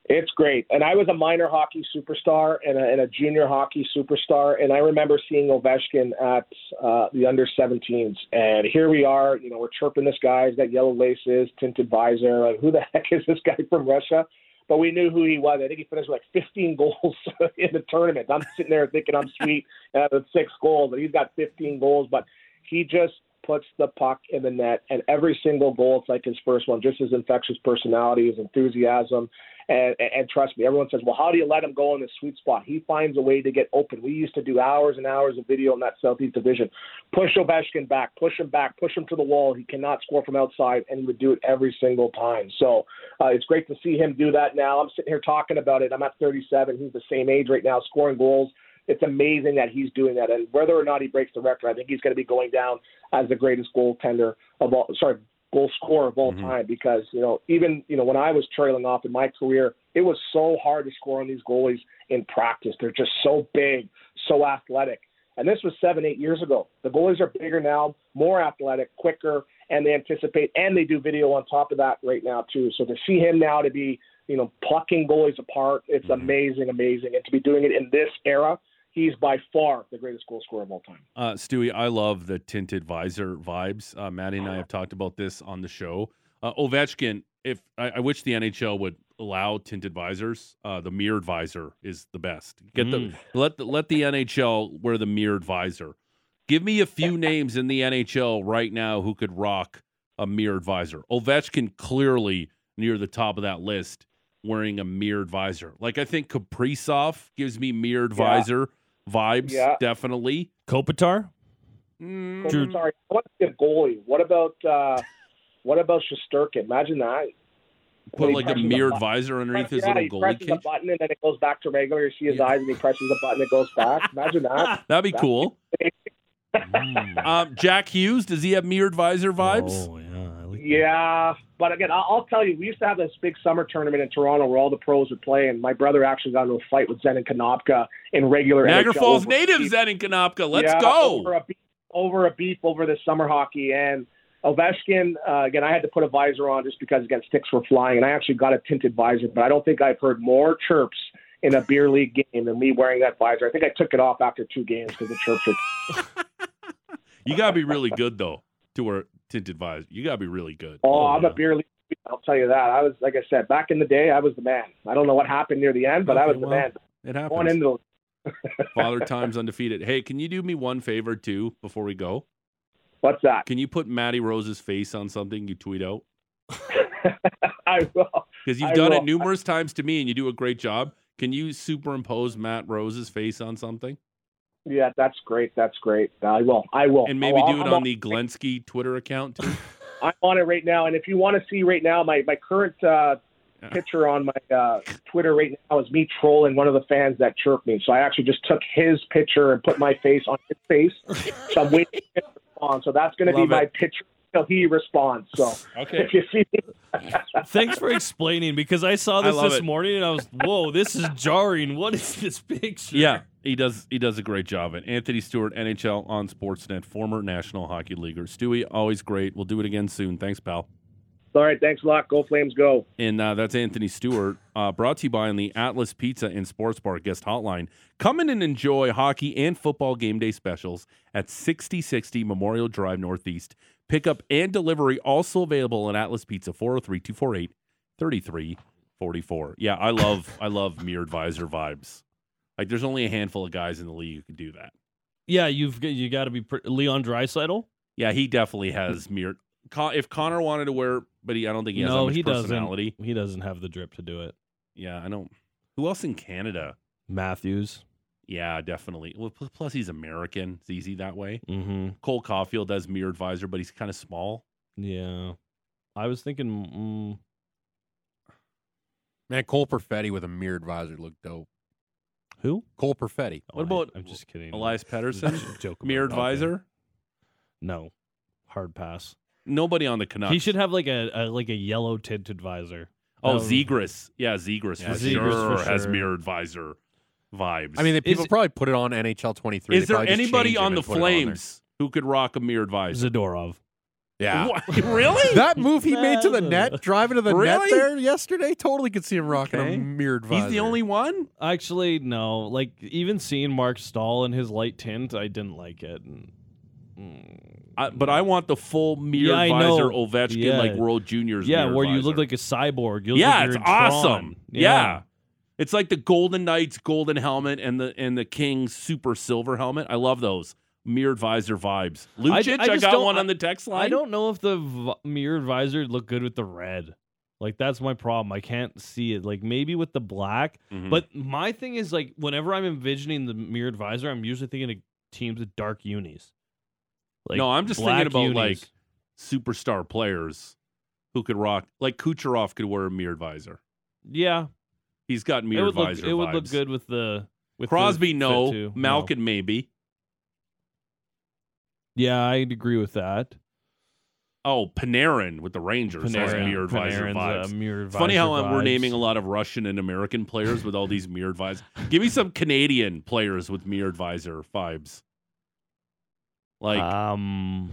It's great. And I was a minor hockey superstar and a, and a junior hockey superstar. And I remember seeing Ovechkin at uh, the under 17s. And here we are, you know, we're chirping this guy. He's got yellow laces, tinted visor. Like, who the heck is this guy from Russia? But we knew who he was. I think he finished with like 15 goals in the tournament. I'm sitting there thinking I'm sweet uh, with six goals, and he's got 15 goals. But he just puts the puck in the net, and every single goal, it's like his first one. Just his infectious personality, his enthusiasm, and, and, trust me, everyone says, "Well, how do you let him go in the sweet spot?" He finds a way to get open. We used to do hours and hours of video in that Southeast Division. Push Ovechkin back, push him back, push him to the wall. He cannot score from outside, and he would do it every single time. So uh, it's great to see him do that now. I'm sitting here talking about it. I'm at 37. He's the same age right now, scoring goals it's amazing that he's doing that. And whether or not he breaks the record, I think he's going to be going down as the greatest goaltender of all. Sorry, goal scorer of all Mhm. time. Because you know, even you know, when I was trailing off in my career, it was so hard to score on these goalies in practice. They're just so big, so athletic. And this was seven, eight years ago. The goalies are bigger now, more athletic, quicker, and they anticipate and they do video on top of that right now too. So to see him now to be, you know, plucking goalies apart, it's Mhm. amazing, amazing. And to be doing it in this era, he's by far the greatest goal scorer of all time. Uh, Stewie, I love the tinted visor vibes. Uh, Maddie and I have talked about this on the show. Uh, Ovechkin, if I, I wish the NHL would allow tinted visors, uh, the mirrored visor is the best. Get Mm. the let the, let the NHL wear the mirrored visor. Give me a few names in the NHL right now who could rock a mirrored visor. Ovechkin clearly near the top of that list wearing a mirrored visor. Like I think Kaprizov gives me mirrored Yeah. visor vibes Yeah. definitely. Kopitar? Mm, Drew- sorry, I want to see a goalie. What about uh, what about Shesterkin? Imagine that. put like a presses the mirrored visor underneath his yeah, little he goalie presses cage. a button and then it goes back to regular. You see his Yeah. eyes and he presses the button, it goes back. Imagine that. That'd be cool. Mm. Um, Jack Hughes, does he have mirrored visor vibes? Oh, yeah. I like that. But again, I'll, I'll tell you, we used to have this big summer tournament in Toronto where all the pros would play, and my brother actually got into a fight with Zenon Konopka in regular Niagara NHL Falls native. Zenon Konopka. Let's Yeah, go. over a beef, over a beef over the summer hockey and. Ovechkin, uh, again, I had to put a visor on just because again sticks were flying, and I actually got a tinted visor. But I don't think I've heard more chirps in a beer league game than me wearing that visor. I think I took it off after two games because the chirps were You gotta be really good though to wear tinted visor. You gotta be really good. Oh, oh I'm yeah. a beer league. I'll tell you that. I was, like I said, back in the day, I was the man. I don't know what happened near the end, but I Okay, was the man. It Going happens. into Father time's undefeated. Hey, can you do me one favor too before we go? what's that? Can you put Matty Rose's face on something you tweet out? I will. Because you've I done will. it numerous times to me and you do a great job. Can you superimpose Matt Rose's face on something? Yeah, that's great. That's great. I will. I will. And maybe I'll- do it I'm on the Glensky Twitter account too? I'm on it right now, and if you want to see right now, my my current uh, picture on my uh, Twitter right now is me trolling one of the fans that chirped me. So I actually just took his picture and put my face on his face. So I'm waiting for him to respond. So that's going to be Love my it. picture until he responds. So Okay. if you see Thanks for explaining because I saw this love this it. morning and I was, whoa, this is jarring. What is this picture? Yeah, he does. He does a great job. And Anthony Stewart, NHL on Sportsnet, former National Hockey Leaguer. Stewie, always great. We'll do it again soon. Thanks, pal. all right, thanks a lot. Go Flames, go. And uh, that's Anthony Stewart, uh, brought to you by on the Atlas Pizza and Sports Bar guest hotline. Come in and enjoy hockey and football game day specials at 6060 Memorial Drive Northeast. Pickup and delivery also available at Atlas Pizza 403 248 3344. Yeah, I love I love mirrored Advisor vibes. Like there's only a handful of guys in the league who can do that. Yeah, you've got- you got to be pre- Leon Draisaitl. Yeah, he definitely has mirrored. Con- if Connor wanted to wear, but he, I don't think he has no, he personality. doesn't. He doesn't have the drip to do it. Yeah, I don't. Who else in Canada? Matthews. Yeah, definitely. Well, plus he's American. It's easy that way. Mm-hmm. Cole Caufield has mirror advisor, but he's kind of small. Yeah. I was thinking. Mm, Man, Cole Perfetti with a mirror advisor looked dope. who? Cole Perfetti. What I- about I'm just kidding. Elias Just Pettersson, a joke about mirrored that, okay. No, hard pass. Nobody on the Canucks. He should have like a, a like a yellow tinted visor. Oh, That would- Zegras. Yeah, Zegras Yeah, for Zegras sure for has sure. mirrored visor vibes. I mean, they, people it- probably put it on NHL 23. is there anybody on the and put it there. Flames who could rock a mirrored visor? Zadorov. Yeah. What? really? That move he made to the net, driving to the net there yesterday, totally could see him rocking Okay. a mirrored visor. He's the only one. Actually, no. Like even seeing Mark Stahl in his light tint, I didn't like it. And, mm, I, but I want the full mirrored I visor know. Ovechkin Yeah. like World Juniors. yeah, mirrored where you look like a cyborg. You look yeah, like it's you're in Tron. awesome. Yeah. It's like the Golden Knights golden helmet and the and the Kings super silver helmet. I love those mirrored visor vibes. Lucic, I, just got one on the text line. I don't know if the v- mirrored visor look good with the red. Like that's my problem. I can't see it. Like maybe with the black. Mhm. But my thing is like whenever I'm envisioning the mirrored visor, I'm usually thinking of teams with dark unis. Like no, I'm just thinking about unis. like superstar players who could rock. Like Kucherov could wear a mirrored visor. yeah, He's got it mirrored would look visor. it would look good with the with Crosby, fit no. Malkin, maybe. Yeah, I'd agree with that. Oh, Panarin with the Rangers has Panarin, mirrored visor Panarin's, vibes. uh, mirrored It's funny how uh, we're naming a lot of Russian and American players with all these mirror visors. Give me some Canadian players with mirror visor vibes. Like, um,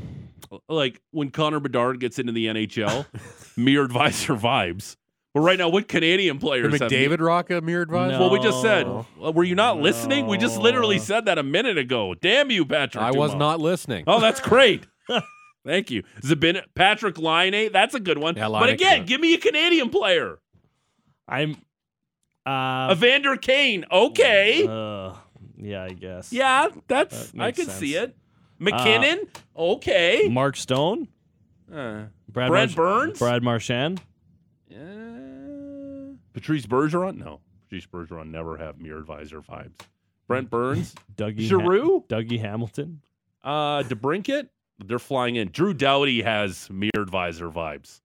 like when Connor Bedard gets into the NHL, mirror visor vibes. But right now, what Canadian Did players have McDavid rock a mirrored visor? No. Well, we just said. Well, were you not listening? We just literally said that a minute ago. Damn you, Patrick. I was not listening. Oh, that's great. Thank you. Zabin Patrick Line, that's a good one. Yeah, but again, yeah. give me a Canadian player. I'm uh, Evander Kane. Okay. uh, yeah, I guess. yeah, that's that I can could see it. MacKinnon. okay. Mark Stone, Uh, Brad Brent March- Burns. Brad Marchand. Uh, Patrice Bergeron. No, Patrice Bergeron never have mirrored advisor vibes. Brent Burns. Dougie Giroux. Ha- Dougie Hamilton. Uh, DeBrincat. They're flying in. Drew Doughty has mirrored advisor vibes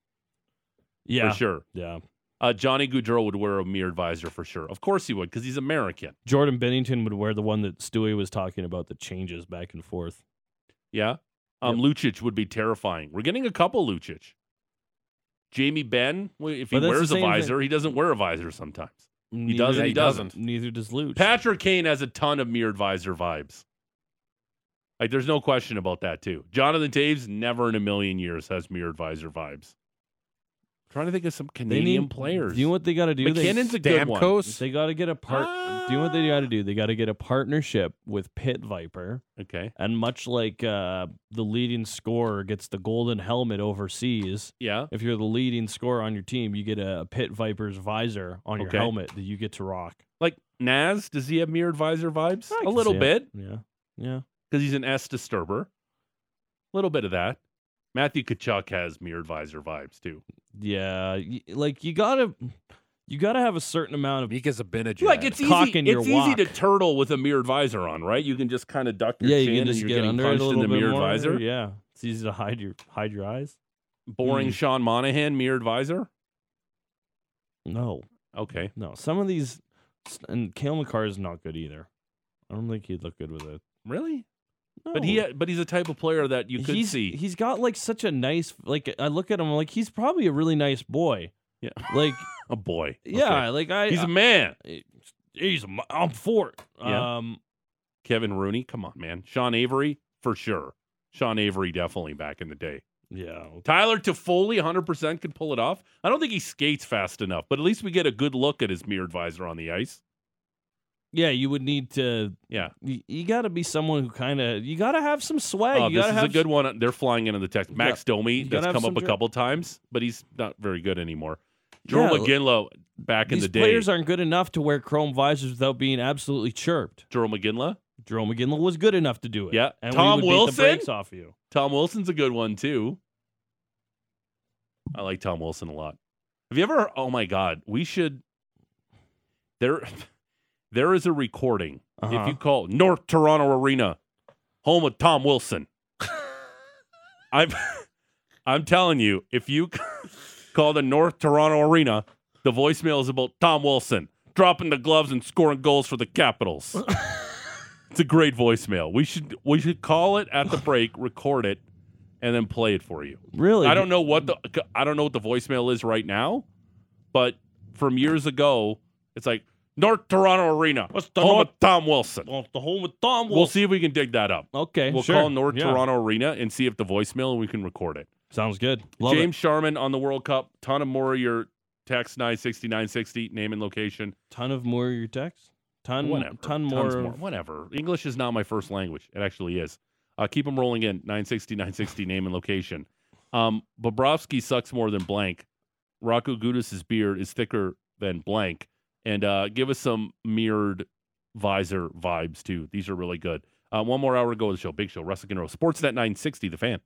Yeah, for sure. yeah. Uh, Johnny Gaudreau would wear a mirrored visor for sure. Of course he would, because he's American. Jordan Binnington would wear the one that Stewie was talking about that changes back and forth. Yeah. Um, Lucic would be terrifying. We're getting a couple Lucic. Jamie Benn, if he But that's the wears a same thing. visor, he doesn't wear a visor sometimes. Neither, doesn't, he doesn't. Neither does Luch. Patrick Kane has a ton of mirrored visor vibes. Like, there's no question about that, too. Jonathan Toews, never in a million years has mirrored visor vibes. Trying to think of some They Canadian need players. Do you know what they got to do? They- a good one. They got to get a part. do you know what they got to do? They got to get a partnership with Pit Viper, Okay. and much like uh, the leading scorer gets the golden helmet overseas, Yeah. if you're the leading scorer on your team, you get a Pit Viper's visor on your Okay. helmet that you get to rock. Like Naz, does he have mirrored visor vibes? I A can little see it. bit. Yeah, yeah. because he's an S disturber. A little bit of that. Matthew Tkachuk has mirrored visor vibes too. Yeah, y- like you gotta, you gotta have a certain amount of. Mika Zibanejad. Like it's Cock easy. in your It's easy to walk. turtle with a mirrored visor on, right? You can just kind of duck your Yeah, chin you can and you're get getting under it a punched in little the bit mirrored more. visor. Yeah, it's easy to hide your hide your eyes. Boring Mm. Sean Monahan mirrored visor. No, Okay. no. Some of these, and Cale Makar is not good either. I don't think he'd look good with it. Really? No. But he but he's a type of player that you could he's, see. He's got like such a nice like I look at him like he's probably a really nice boy. Yeah. Like a boy. yeah, Okay. like I He's I- a man. he's a, I'm for it. Yeah. Um Kevin Rooney, come on, man. Sean Avery, for sure. Sean Avery definitely back in the day. yeah. Tyler Toffoli, 100% could pull it off. I don't think he skates fast enough, but at least we get a good look at his mirror visor on the ice. Yeah, you would need to Yeah. you, you got to be someone who kind of you got to have some swag. Oh, you this is a good one. They're flying into the text. Max Domi, you that's come up a couple times, but he's not very good anymore. Jarome Yeah, Iginla, back in the day. players aren't good enough to wear chrome visors without being absolutely chirped. Jarome Iginla. Jarome Iginla was good enough to do it. Yeah. and Tom we would beat Wilson? the off you. Tom Wilson's a good one too. I like Tom Wilson a lot. Have you ever? Oh my God, we should. There, there is a recording. If Uh-huh. you call North Toronto Arena, home of Tom Wilson, I'm, I'm telling you, if you call the North Toronto Arena, the voicemail is about Tom Wilson dropping the gloves and scoring goals for the Capitals. it's a great voicemail. We should we should call it at the break, record it, and then play it for you. Really? I don't know what the I don't know what the voicemail is right now, but from years ago, it's like North Toronto Arena, What's the home North- of Tom Wilson. Well, the home with Tom We'll Wilson. see if we can dig that up. Okay, We'll sure. call North Yeah. Toronto Arena and see if the voicemail and we can record it. Sounds good. Love James Sharman on the World Cup. Ton of more of your text nine sixty nine sixty name and location. it. Ton of more of your text. Ton, Whatever. ton Tons more. Whatever. English is not my first language. It actually is. Uh, keep them rolling in. 960, 960, name and location. Um, Bobrovsky sucks more than blank. Radko Gudas' beard is thicker than blank. And uh, give us some mirrored visor vibes, too. These are really good. Uh, one more hour to go the show. Big show. Wrestling and. Sportsnet 960, the fan.